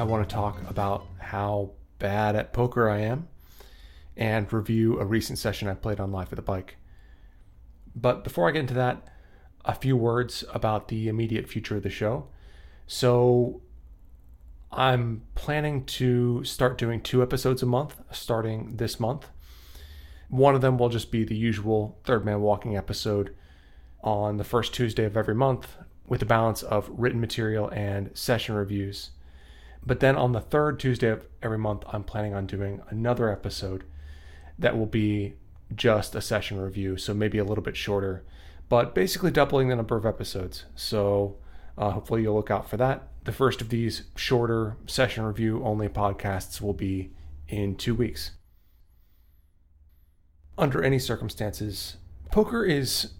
I want to talk about how bad at poker I am and review a recent session I played on Live at the Bike. But before I get into that, a few words about the immediate future of the show. So, I'm planning to start doing two episodes a month starting this month. One of them will just be the usual Third Man Walking episode on the first Tuesday of every month with a balance of written material and session reviews. But then on the third Tuesday of every month, I'm planning on doing another episode that will be just a session review, so maybe a little bit shorter, but basically doubling the number of episodes. So uh, hopefully you'll look out for that. The first of these shorter session review only podcasts will be in two weeks under any circumstances, poker is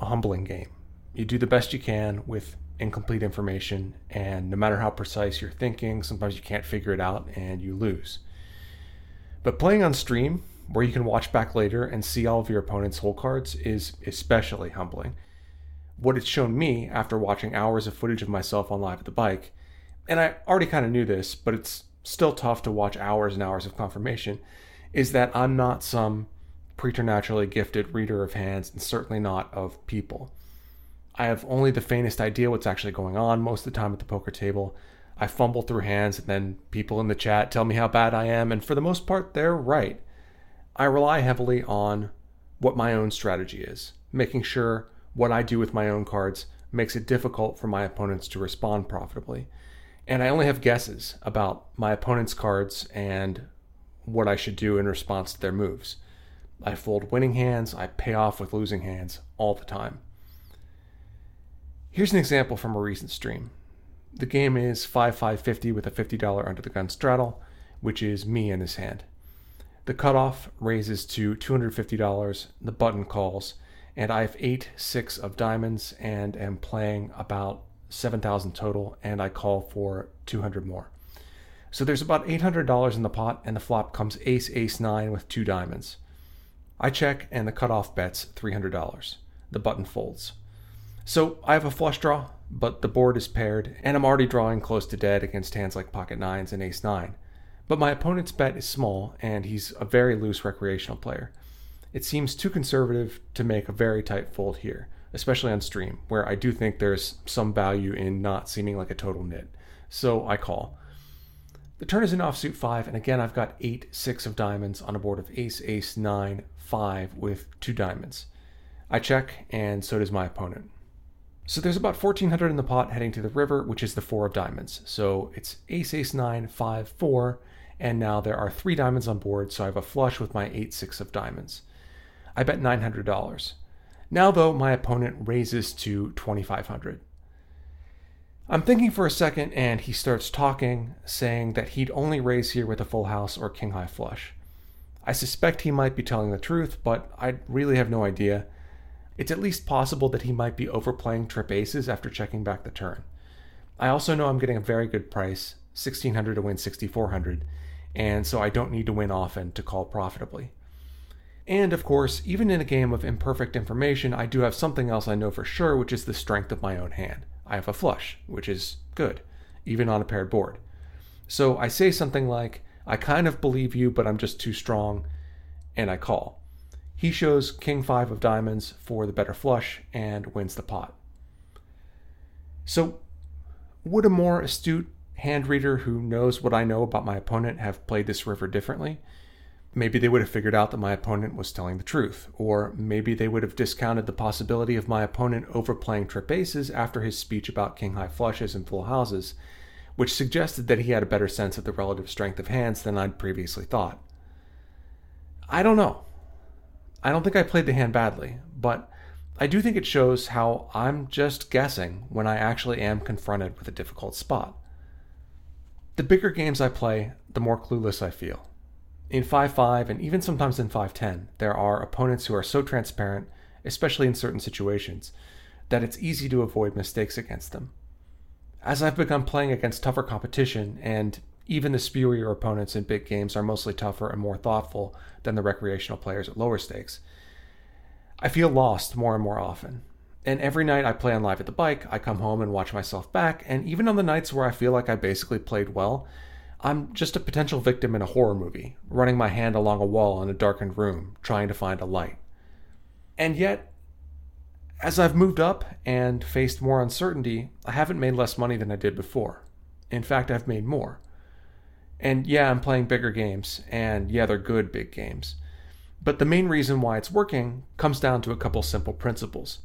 a humbling game. You do the best you can with incomplete information, and no matter how precise you're thinking, sometimes you can't figure it out and you lose. But playing on stream, where you can watch back later and see all of your opponent's hole cards, is especially humbling. What it's shown me after watching hours of footage of myself on live at the bike, and I already kind of knew this, but it's still tough to watch hours and hours of confirmation is that I'm not some preternaturally gifted reader of hands and certainly not of people. I have only the faintest idea what's actually going on most of the time at the poker table. I fumble through hands and then people in the chat tell me how bad I am, and for the most part, they're right. I rely heavily on what my own strategy is, making sure what I do with my own cards makes it difficult for my opponents to respond profitably. And I only have guesses about my opponent's cards and what I should do in response to their moves. I fold winning hands, I pay off with losing hands all the time. Here's an example from a recent stream. The game is 5550 with a $50 under the gun straddle, which is me in this hand. The cutoff raises to $250, the button calls, and I have 8 6 of diamonds and am playing about 7,000 total, and I call for 200 more. So there's about $800 in the pot, and the flop comes ace, ace, nine with two diamonds. I check, and the cutoff bets $300. The button folds. So I have a flush draw, but the board is paired, and I'm already drawing close to dead against hands like pocket nines and ace nine. But my opponent's bet is small, and he's a very loose recreational player. It seems too conservative to make a very tight fold here, especially on stream, where I do think there's some value in not seeming like a total nit. So I call. The turn is an offsuit 5, and again I've got 8, 6 of diamonds on a board of ace, ace, 9, 5 with 2 diamonds. I check, and so does my opponent. So there's about 1400 in the pot heading to the river, which is the 4 of diamonds. So it's ace, ace, nine, five, four, and now there are 3 diamonds on board, so I have a flush with my 8, 6 of diamonds. I bet $900. Now, though, my opponent raises to 2500 I'm thinking for a second, and he starts talking, saying that he'd only raise here with a full house or king high flush. I suspect he might be telling the truth, but I really have no idea. It's at least possible that he might be overplaying trip aces after checking back the turn. I also know I'm getting a very good price, 1600 to win 6400, and so I don't need to win often to call profitably. And of course, even in a game of imperfect information, I do have something else I know for sure, which is the strength of my own hand. I have a flush, which is good, even on a paired board. So I say something like, I kind of believe you, but I'm just too strong, and I call. He shows king five of diamonds for the better flush and wins the pot. So, would a more astute hand reader who knows what I know about my opponent have played this river differently? Maybe they would have figured out that my opponent was telling the truth, or maybe they would have discounted the possibility of my opponent overplaying trip aces after his speech about king high flushes and full houses, which suggested that he had a better sense of the relative strength of hands than I'd previously thought. I don't know. I don't think I played the hand badly, but I do think it shows how I'm just guessing when I actually am confronted with a difficult spot. The bigger games I play, the more clueless I feel. In 5 5 and even sometimes in 5 10, there are opponents who are so transparent, especially in certain situations, that it's easy to avoid mistakes against them. As I've begun playing against tougher competition, and even the spurier opponents in big games are mostly tougher and more thoughtful than the recreational players at lower stakes, I feel lost more and more often. And every night I play on Live at the Bike, I come home and watch myself back, and even on the nights where I feel like I basically played well, I'm just a potential victim in a horror movie, running my hand along a wall in a darkened room, trying to find a light. And yet, as I've moved up and faced more uncertainty, I haven't made less money than I did before. In fact, I've made more. And yeah, I'm playing bigger games, and yeah, they're good big games. But the main reason why it's working comes down to a couple simple principles.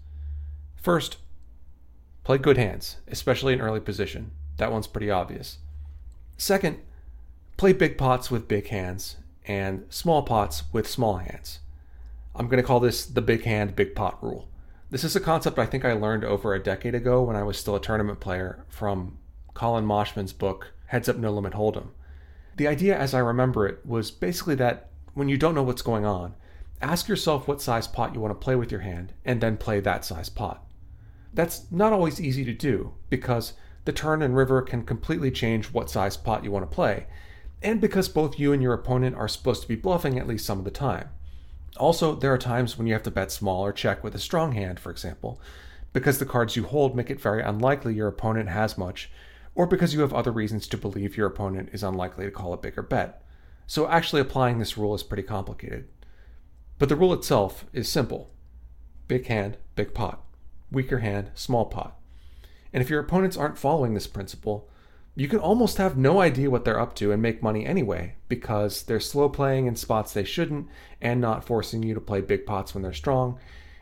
First, play good hands, especially in early position. That one's pretty obvious. Second, play big pots with big hands and small pots with small hands. I'm going to call this the big hand, big pot rule. This is a concept I think I learned over a decade ago when I was still a tournament player from Colin Moshman's book, Heads Up No Limit Hold'em. The idea, as I remember it, was basically that when you don't know what's going on, ask yourself what size pot you want to play with your hand and then play that size pot. That's not always easy to do because the turn and river can completely change what size pot you want to play, and because both you and your opponent are supposed to be bluffing at least some of the time. Also, there are times when you have to bet small or check with a strong hand, for example, because the cards you hold make it very unlikely your opponent has much, or because you have other reasons to believe your opponent is unlikely to call a bigger bet. So, actually applying this rule is pretty complicated. But the rule itself is simple big hand, big pot, weaker hand, small pot. And if your opponents aren't following this principle, you can almost have no idea what they're up to and make money anyway because they're slow playing in spots they shouldn't and not forcing you to play big pots when they're strong.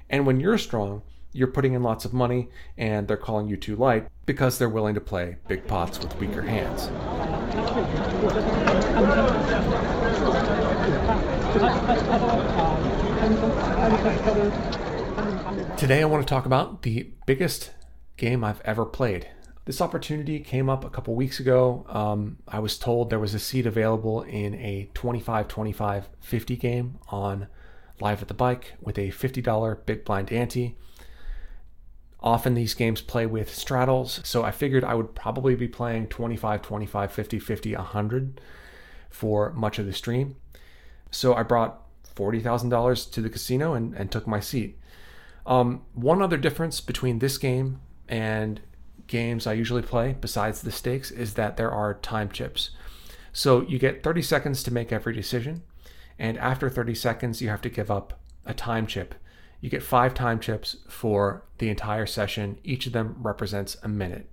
And when you're strong, you're putting in lots of money and they're calling you too light because they're willing to play big pots with weaker hands. Today I want to talk about the biggest game I've ever played. This opportunity came up a couple weeks ago. Um, I was told there was a seat available in a 25 25 50 game on Live at the Bike with a $50 big blind ante. Often these games play with straddles, so I figured I would probably be playing 25 25 50 50 100 for much of the stream. So I brought $40,000 to the casino and, and took my seat. Um, one other difference between this game and games I usually play, besides the stakes, is that there are time chips. So you get 30 seconds to make every decision, and after 30 seconds, you have to give up a time chip. You get five time chips for the entire session, each of them represents a minute.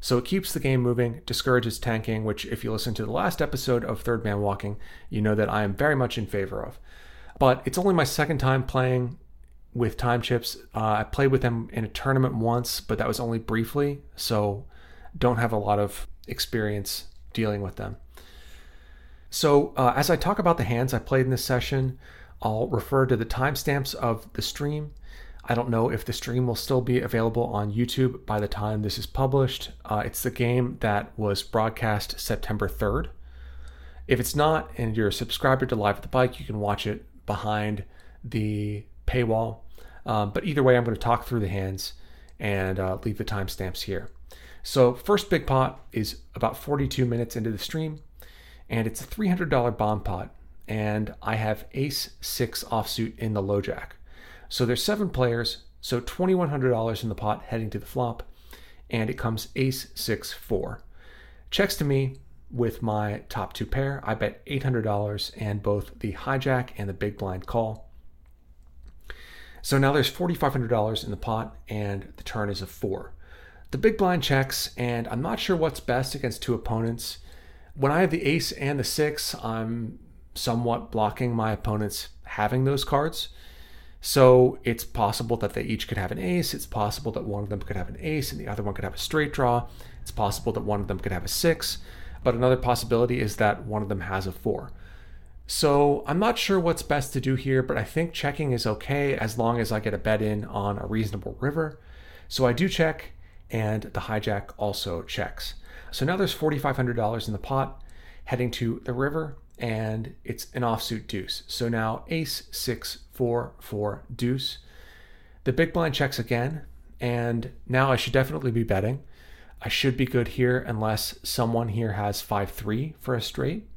So it keeps the game moving, discourages tanking, which, if you listen to the last episode of Third Man Walking, you know that I am very much in favor of. But it's only my second time playing with time chips. Uh, I played with them in a tournament once, but that was only briefly, so don't have a lot of experience dealing with them. So, uh, as I talk about the hands I played in this session, I'll refer to the timestamps of the stream. I don't know if the stream will still be available on YouTube by the time this is published. Uh, it's the game that was broadcast September 3rd. If it's not, and you're a subscriber to Live at the Bike, you can watch it behind the paywall. Um, but either way, I'm going to talk through the hands and uh, leave the timestamps here. So, first big pot is about 42 minutes into the stream, and it's a $300 bomb pot, and I have ace six offsuit in the low jack. So, there's seven players, so $2,100 in the pot heading to the flop, and it comes ace six four. Checks to me with my top two pair. I bet $800 and both the hijack and the big blind call. So now there's $4,500 in the pot, and the turn is a four. The big blind checks, and I'm not sure what's best against two opponents. When I have the ace and the six, I'm somewhat blocking my opponents having those cards. So it's possible that they each could have an ace. It's possible that one of them could have an ace and the other one could have a straight draw. It's possible that one of them could have a six. But another possibility is that one of them has a four. So I'm not sure what's best to do here, but I think checking is okay as long as I get a bet in on a reasonable river. So I do check, and the hijack also checks. So now there's $4,500 in the pot heading to the river, and it's an offsuit deuce. So now ace, six, four, four, deuce. The big blind checks again, and now I should definitely be betting. I should be good here unless someone here has 5 3 for a straight.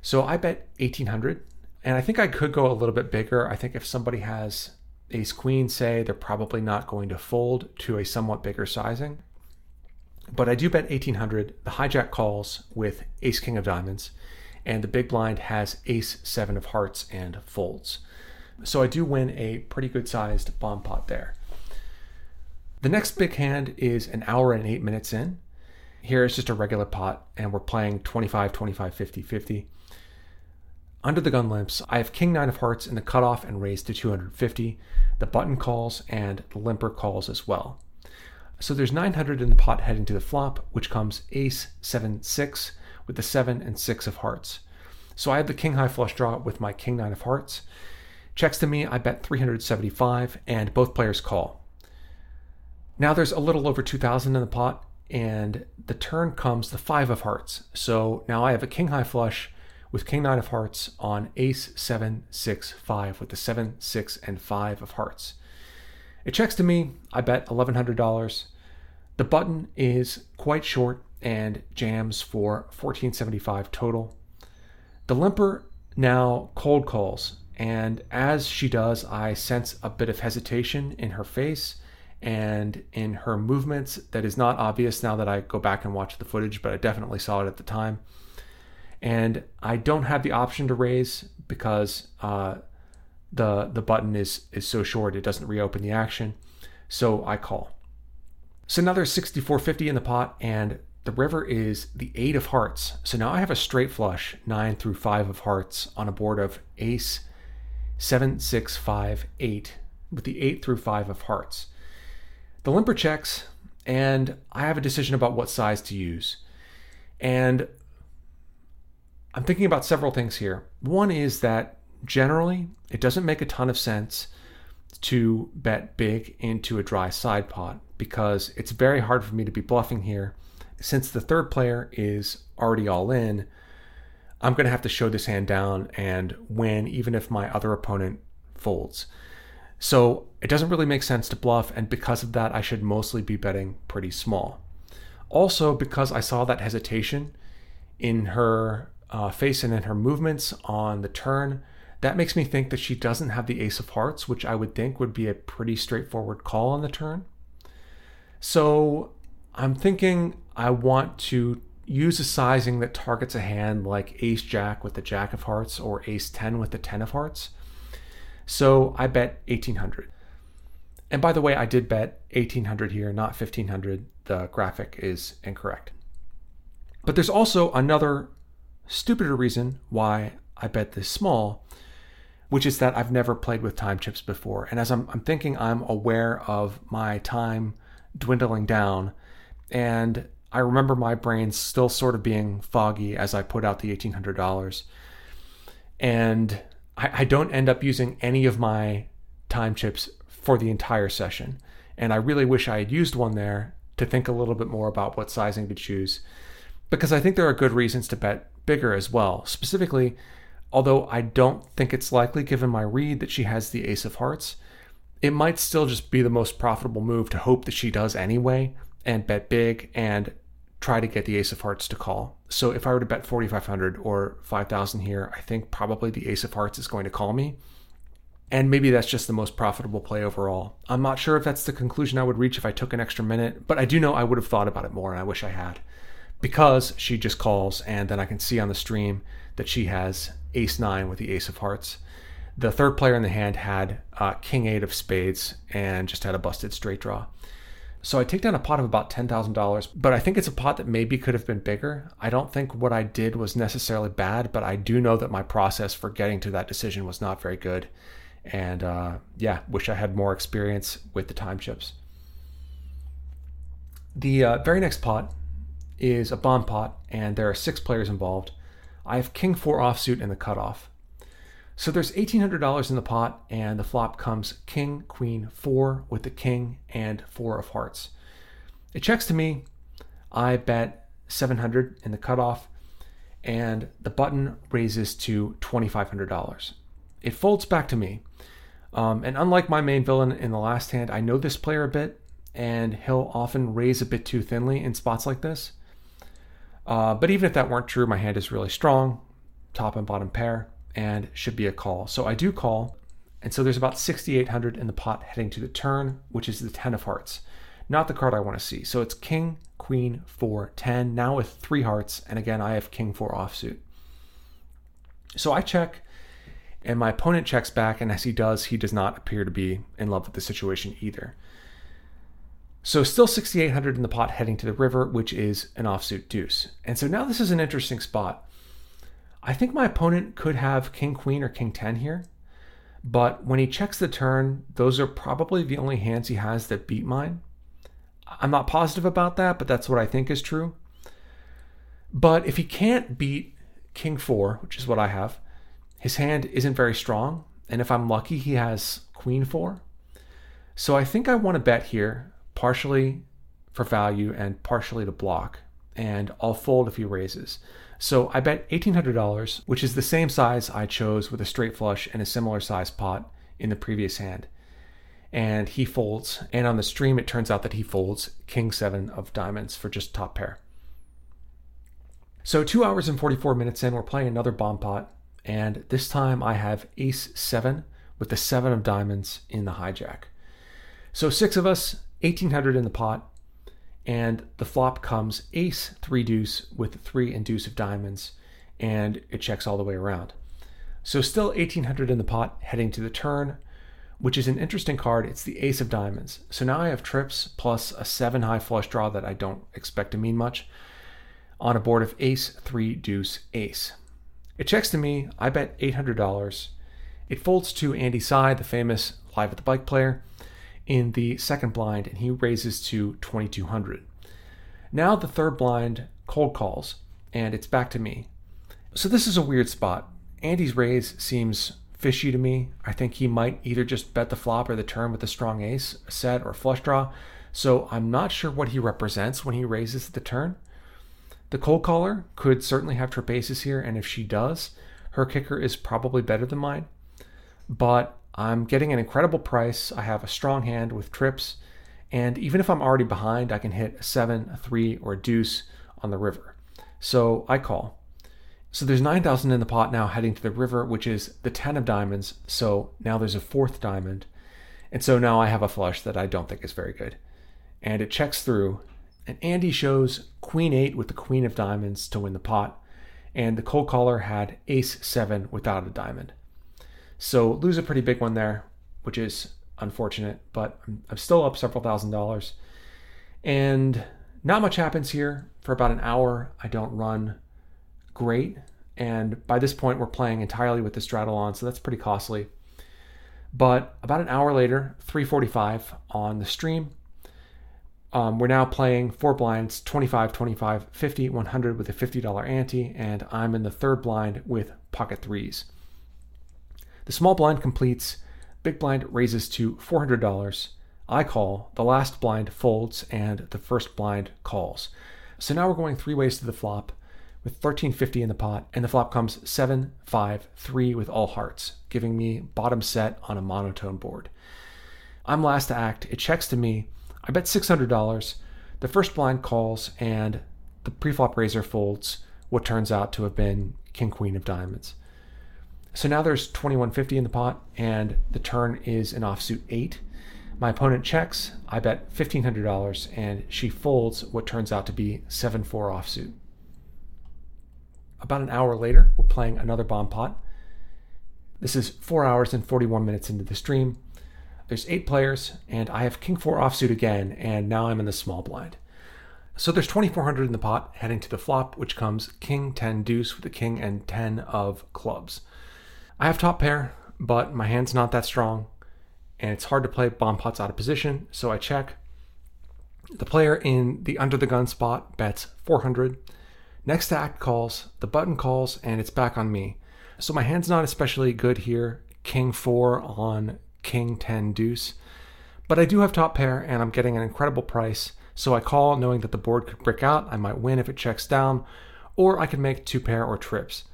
So I bet 1800 and I think I could go a little bit bigger. I think if somebody has ace queen say they're probably not going to fold to a somewhat bigger sizing. But I do bet 1800. The hijack calls with ace king of diamonds, and the big blind has ace seven of hearts and folds. So I do win a pretty good sized bomb pot there. The next big hand is an hour and eight minutes in. Here it's just a regular pot, and we're playing 25, 25, 50, 50. Under the gun limps, I have king nine of hearts in the cutoff and raised to 250. The button calls and the limper calls as well. So there's 900 in the pot heading to the flop, which comes ace, seven, six, with the seven and six of hearts. So I have the king high flush draw with my king nine of hearts. Checks to me, I bet 375, and both players call. Now there's a little over 2,000 in the pot, and the turn comes the five of hearts. So now I have a king high flush with king nine of hearts on ace seven six five with the seven six and five of hearts. It checks to me. I bet eleven hundred dollars. The button is quite short and jams for fourteen seventy five total. The limper now cold calls, and as she does, I sense a bit of hesitation in her face and in her movements that is not obvious now that I go back and watch the footage, but I definitely saw it at the time. And I don't have the option to raise because uh, the the button is is so short it doesn't reopen the action. So I call. So now there's 6450 in the pot, and the river is the eight of hearts. So now I have a straight flush, nine through five of hearts on a board of ace, seven, six, five, eight, with the eight through five of hearts. The limper checks, and I have a decision about what size to use. And I'm thinking about several things here. One is that generally it doesn't make a ton of sense to bet big into a dry side pot because it's very hard for me to be bluffing here. Since the third player is already all in, I'm going to have to show this hand down and win even if my other opponent folds. So it doesn't really make sense to bluff, and because of that, I should mostly be betting pretty small. Also, because I saw that hesitation in her uh, face and in her movements on the turn, that makes me think that she doesn't have the ace of hearts, which I would think would be a pretty straightforward call on the turn. So I'm thinking I want to use a sizing that targets a hand like ace jack with the jack of hearts or ace 10 with the 10 of hearts. So I bet 1800. And by the way, I did bet 1800 here, not 1500. The graphic is incorrect. But there's also another stupider reason why I bet this small, which is that I've never played with time chips before. And as I'm, I'm thinking, I'm aware of my time dwindling down. And I remember my brain still sort of being foggy as I put out the $1,800. And I, I don't end up using any of my time chips for the entire session. And I really wish I had used one there to think a little bit more about what sizing to choose because I think there are good reasons to bet bigger as well. Specifically, although I don't think it's likely given my read that she has the ace of hearts, it might still just be the most profitable move to hope that she does anyway and bet big and try to get the ace of hearts to call. So if I were to bet 4500 or 5000 here, I think probably the ace of hearts is going to call me. And maybe that's just the most profitable play overall. I'm not sure if that's the conclusion I would reach if I took an extra minute, but I do know I would have thought about it more and I wish I had. Because she just calls and then I can see on the stream that she has ace 9 with the ace of hearts. The third player in the hand had uh, king 8 of spades and just had a busted straight draw. So I take down a pot of about $10,000, but I think it's a pot that maybe could have been bigger. I don't think what I did was necessarily bad, but I do know that my process for getting to that decision was not very good. And uh, yeah, wish I had more experience with the time chips. The uh, very next pot is a bomb pot, and there are six players involved. I have king four offsuit in the cutoff. So there's $1,800 in the pot, and the flop comes king, queen, four with the king and four of hearts. It checks to me. I bet 700 in the cutoff, and the button raises to $2,500. It folds back to me. Um, and unlike my main villain in the last hand, I know this player a bit, and he'll often raise a bit too thinly in spots like this. Uh, but even if that weren't true, my hand is really strong, top and bottom pair and should be a call. So I do call, And so there's about 6,800 in the pot heading to the turn, which is the 10 of hearts. Not the card I want to see. So it's king, queen, four, 10, now with three hearts. And again, I have king, four offsuit. So I check, and my opponent checks back. And as he does, he does not appear to be in love with the situation either. So still 6,800 in the pot heading to the river, which is an offsuit deuce. And so now this is an interesting spot. I think my opponent could have king, queen, or king 10 here. But when he checks the turn, those are probably the only hands he has that beat mine. I'm not positive about that, but that's what I think is true. But if he can't beat king 4, which is what I have, his hand isn't very strong. And if I'm lucky, he has queen 4. So I think I want to bet here, partially for value and partially to block. And I'll fold if he raises. So I bet $1,800, which is the same size I chose with a straight flush and a similar size pot in the previous hand. And he folds, and on the stream, it turns out that he folds King 7 of diamonds for just top pair. So, two hours and 44 minutes in, we're playing another bomb pot, and this time I have Ace 7 with the 7 of diamonds in the hijack. So, six of us, 1800 in the pot, and the flop comes ace, three deuce with three and deuce of diamonds, and it checks all the way around. So still 1800 in the pot heading to the turn, which is an interesting card. It's the ace of diamonds. So now I have trips plus a seven high flush draw that I don't expect to mean much on a board of ace, three, deuce, ace. It checks to me. I bet $800. It folds to Andy Sy, the famous live at the bike player in the second blind and he raises to 2200. Now the third blind cold calls and it's back to me. So this is a weird spot. Andy's raise seems fishy to me. I think he might either just bet the flop or the turn with a strong ace, a set, or flush draw. So I'm not sure what he represents when he raises the turn. The cold caller could certainly have trip aces here, and if she does, her kicker is probably better than mine. But I'm getting an incredible price. I have a strong hand with trips, and even if I'm already behind, I can hit a seven, a three, or a deuce on the river. So I call. So there's 9,000 in the pot now heading to the river, which is the 10 of diamonds. So now there's a fourth diamond. And so now I have a flush that I don't think is very good. And it checks through. And Andy shows queen eight with the queen of diamonds to win the pot. And the cold caller had ace seven without a diamond. So lose a pretty big one there, which is unfortunate, but I'm, still up several thousand dollars. And not much happens here for about an hour. I don't run great. And by this point, we're playing entirely with the straddle on, so that's pretty costly. But about an hour later, 345 on the stream, um, we're now playing four blinds 25, 25, 50, 100 with a $50 ante, and I'm in the third blind with pocket threes. The small blind completes, big blind raises to $400. I call, the last blind folds, and the first blind calls. So now we're going three ways to the flop with 1350 in the pot, and the flop comes 7, 5, 3 with all hearts, giving me bottom set on a monotone board. I'm last to act. It checks to me. I bet $600. The first blind calls, and the preflop raiser folds what turns out to have been King Queen of Diamonds. So now there's 2150 in the pot, and the turn is an offsuit 8. My opponent checks, I bet $1,500, and she folds what turns out to be 7 4 offsuit. About an hour later, we're playing another bomb pot. This is 4 hours and 41 minutes into the stream. There's 8 players, and I have King 4 offsuit again, and now I'm in the small blind. So there's 2400 in the pot heading to the flop, which comes King 10 deuce with the King and 10 of clubs. I have top pair, but my hand's not that strong, and it's hard to play bomb pots out of position, so I check. The player in the under the gun spot bets 400. Next to act calls, the button calls, and it's back on me. So my hand's not especially good here. King 4 on King 10 deuce. But I do have top pair, and I'm getting an incredible price. So I call knowing that the board could brick out. I might win if it checks down, or I could make two pair or trips.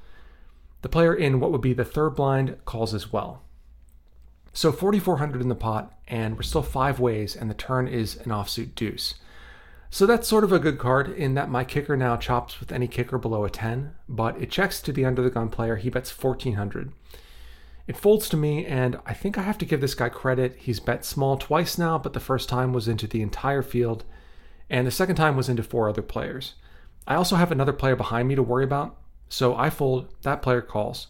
The player in what would be the third blind calls as well. So 4,400 in the pot, and we're still five ways, and the turn is an offsuit deuce. So that's sort of a good card in that my kicker now chops with any kicker below a 10, but it checks to the under the gun player. He bets 1,400. It folds to me, and I think I have to give this guy credit. He's bet small twice now, but the first time was into the entire field, and the second time was into four other players. I also have another player behind me to worry about, so I fold, that player calls.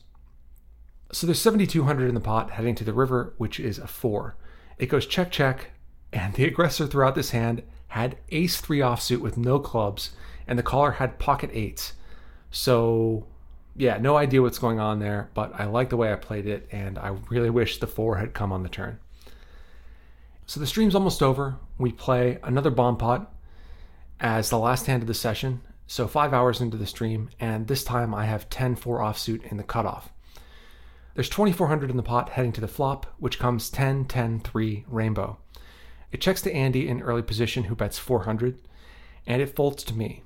So there's 7,200 in the pot heading to the river, which is a four. It goes check, check, and the aggressor throughout this hand had ace three offsuit with no clubs, and the caller had pocket eights. So, yeah, no idea what's going on there, but I like the way I played it, and I really wish the four had come on the turn. So the stream's almost over. We play another bomb pot as the last hand of the session. So five hours into the stream, and this time I have 10 4 offsuit in the cutoff. There's 2400 in the pot heading to the flop, which comes 10 10 3 rainbow. It checks to Andy in early position, who bets 400, and it folds to me.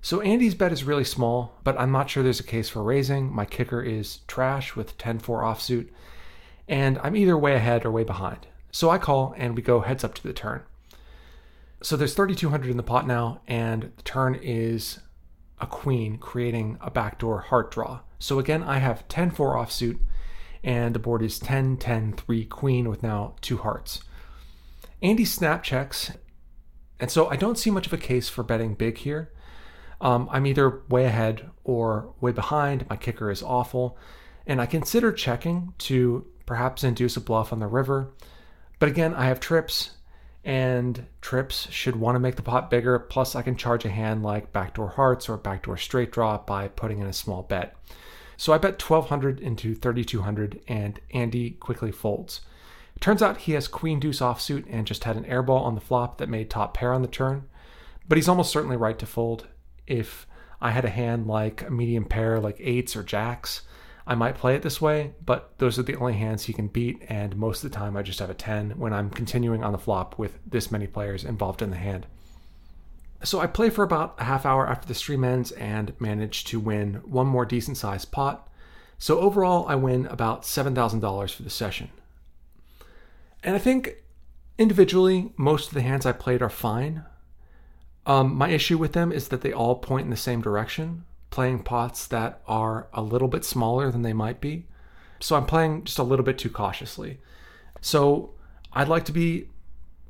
So Andy's bet is really small, but I'm not sure there's a case for raising. My kicker is trash with 10 4 offsuit, and I'm either way ahead or way behind. So I call, and we go heads up to the turn. So there's 3,200 in the pot now, and the turn is a queen, creating a backdoor heart draw. So again, I have 10 4 offsuit, and the board is 10 10 3 queen with now two hearts. Andy snap checks, and so I don't see much of a case for betting big here. Um, I'm either way ahead or way behind. My kicker is awful, and I consider checking to perhaps induce a bluff on the river. But again, I have trips, and trips should want to make the pot bigger. Plus, I can charge a hand like backdoor hearts or backdoor straight draw by putting in a small bet. So I bet 1200 into 3200, and Andy quickly folds. Turns out he has queen deuce offsuit and just had an airball on the flop that made top pair on the turn. But he's almost certainly right to fold. If I had a hand like a medium pair like eights or jacks, I might play it this way, but those are the only hands he can beat, and most of the time I just have a 10 when I'm continuing on the flop with this many players involved in the hand. So I play for about a half hour after the stream ends and manage to win one more decent sized pot. So overall, I win about $7,000 for the session. And I think individually, most of the hands I played are fine. Um, my issue with them is that they all point in the same direction, playing pots that are a little bit smaller than they might be. So I'm playing just a little bit too cautiously. So I'd like to be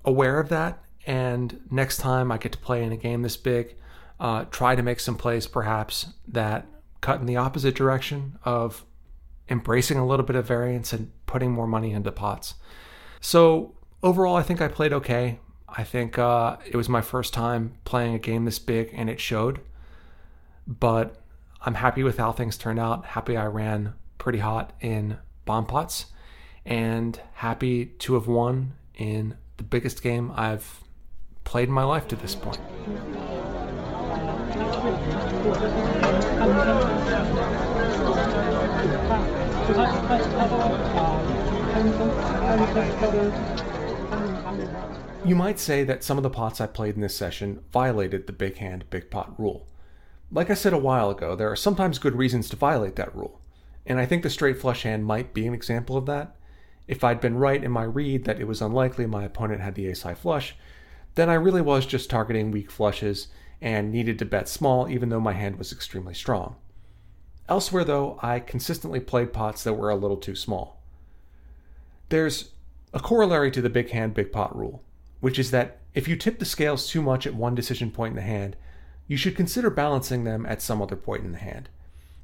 aware of that. And next time I get to play in a game this big, uh, try to make some plays perhaps that cut in the opposite direction of embracing a little bit of variance and putting more money into pots. So overall, I think I played okay. I think uh, it was my first time playing a game this big, and it showed. But I'm happy with how things turned out. Happy I ran pretty hot in bomb pots, and happy to have won in the biggest game I've played in my life to this point. You might say that some of the pots I played in this session violated the big hand, big pot rule. Like I said a while ago, there are sometimes good reasons to violate that rule, and I think the straight flush hand might be an example of that. If I'd been right in my read that it was unlikely my opponent had the ace high flush, then I really was just targeting weak flushes and needed to bet small even though my hand was extremely strong. Elsewhere, though, I consistently played pots that were a little too small. There's a corollary to the big hand, big pot rule, which is that if you tip the scales too much at one decision point in the hand, you should consider balancing them at some other point in the hand.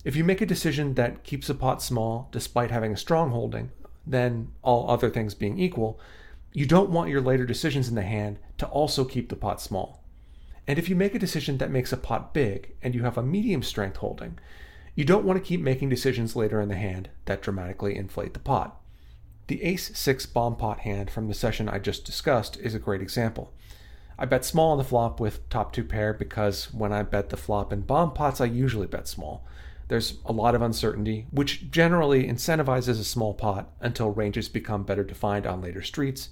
If you make a decision that keeps a pot small despite having a strong holding, then, all other things being equal, you don't want your later decisions in the hand to also keep the pot small. And if you make a decision that makes a pot big and you have a medium strength holding, you don't want to keep making decisions later in the hand that dramatically inflate the pot. The ace 6 bomb pot hand from the session I just discussed is a great example. I bet small on the flop with top two pair because when I bet the flop in bomb pots, I usually bet small. There's a lot of uncertainty, which generally incentivizes a small pot until ranges become better defined on later streets,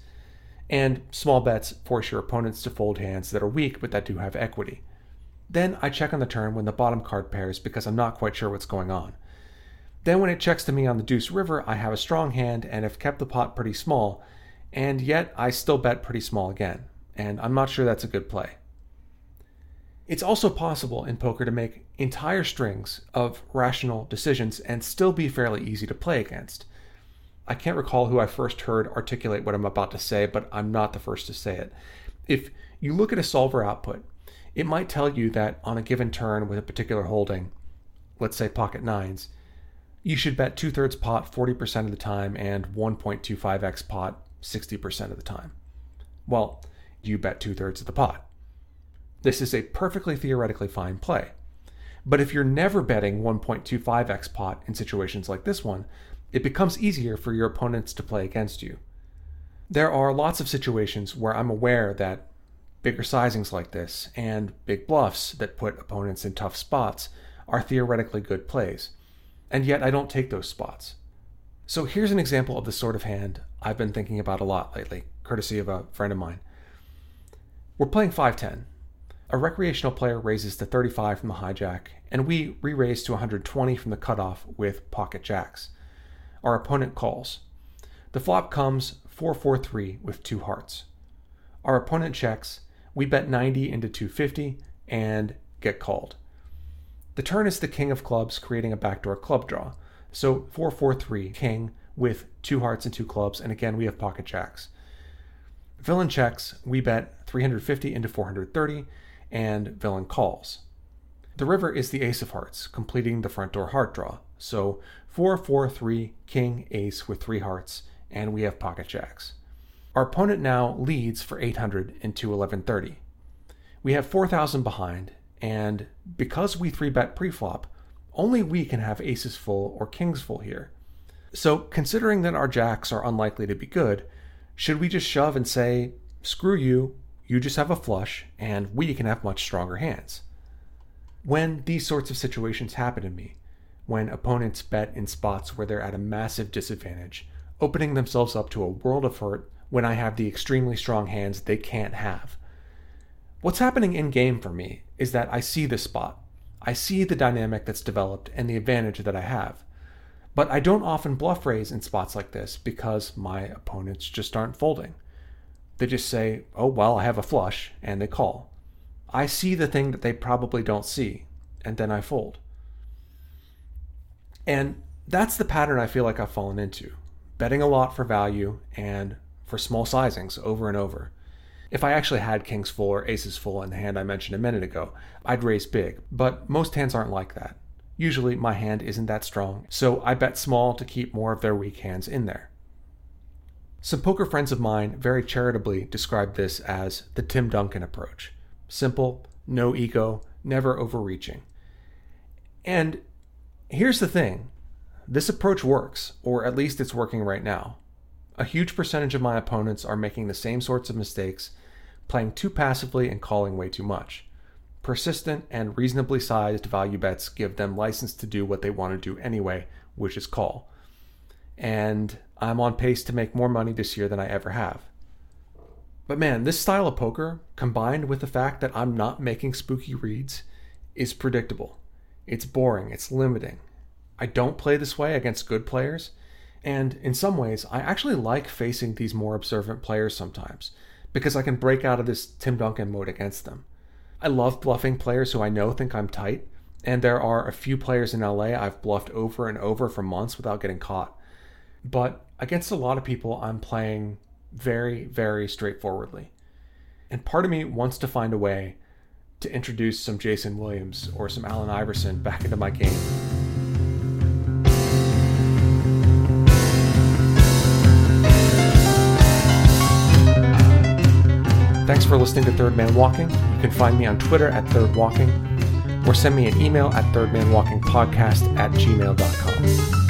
and small bets force your opponents to fold hands that are weak but that do have equity. Then I check on the turn when the bottom card pairs because I'm not quite sure what's going on. Then when it checks to me on the deuce river, I have a strong hand and have kept the pot pretty small, and yet I still bet pretty small again, and I'm not sure that's a good play. It's also possible in poker to make entire strings of rational decisions and still be fairly easy to play against. I can't recall who I first heard articulate what I'm about to say, but I'm not the first to say it. If you look at a solver output, it might tell you that on a given turn with a particular holding, let's say pocket nines, you should bet two thirds pot 40% of the time and 1.25x pot 60% of the time. Well, you bet two thirds of the pot. This is a perfectly theoretically fine play. But if you're never betting 1.25x pot in situations like this one, it becomes easier for your opponents to play against you. There are lots of situations where I'm aware that Bigger sizings like this and big bluffs that put opponents in tough spots are theoretically good plays, and yet I don't take those spots. So here's an example of the sort of hand I've been thinking about a lot lately, courtesy of a friend of mine. We're playing 510. A recreational player raises to 35 from the hijack, and we re raise to 120 from the cutoff with pocket jacks. Our opponent calls. The flop comes 4 4 3 with two hearts. Our opponent checks, we bet 90 into 250 and get called. The turn is the king of clubs, creating a backdoor club draw. So 443 king with two hearts and two clubs, and again we have pocket jacks. Villain checks, we bet 350 into 430, and villain calls. The river is the ace of hearts, completing the front door heart draw. So 443 king ace with three hearts, and we have pocket jacks. Our opponent now leads for 800 into 1130. We have 4000 behind, and because we 3 bet preflop, only we can have aces full or kings full here. So, considering that our jacks are unlikely to be good, should we just shove and say, screw you, you just have a flush, and we can have much stronger hands? When these sorts of situations happen to me, when opponents bet in spots where they're at a massive disadvantage, opening themselves up to a world of hurt when I have the extremely strong hands they can't have. What's happening in game for me is that I see the spot. I see the dynamic that's developed and the advantage that I have. But I don't often bluff raise in spots like this because my opponents just aren't folding. They just say, oh, well, I have a flush, and they call. I see the thing that they probably don't see, and then I fold. And that's the pattern I feel like I've fallen into betting a lot for value and for small sizings over and over. If I actually had kings full or aces full in the hand I mentioned a minute ago, I'd raise big, but most hands aren't like that. Usually my hand isn't that strong, so I bet small to keep more of their weak hands in there. Some poker friends of mine very charitably describe this as the Tim Duncan approach simple, no ego, never overreaching. And here's the thing this approach works, or at least it's working right now. A huge percentage of my opponents are making the same sorts of mistakes, playing too passively and calling way too much. Persistent and reasonably sized value bets give them license to do what they want to do anyway, which is call. And I'm on pace to make more money this year than I ever have. But man, this style of poker, combined with the fact that I'm not making spooky reads, is predictable. It's boring, it's limiting. I don't play this way against good players, and in some ways, I actually like facing these more observant players sometimes because I can break out of this Tim Duncan mode against them. I love bluffing players who I know think I'm tight, and there are a few players in LA I've bluffed over and over for months without getting caught. But against a lot of people, I'm playing very, very straightforwardly. And part of me wants to find a way to introduce some Jason Williams or some Allen Iverson back into my game. Thanks for listening to Third Man Walking. You can find me on Twitter at Third Walking or send me an email at thirdmanwalkingpodcast at gmail.com.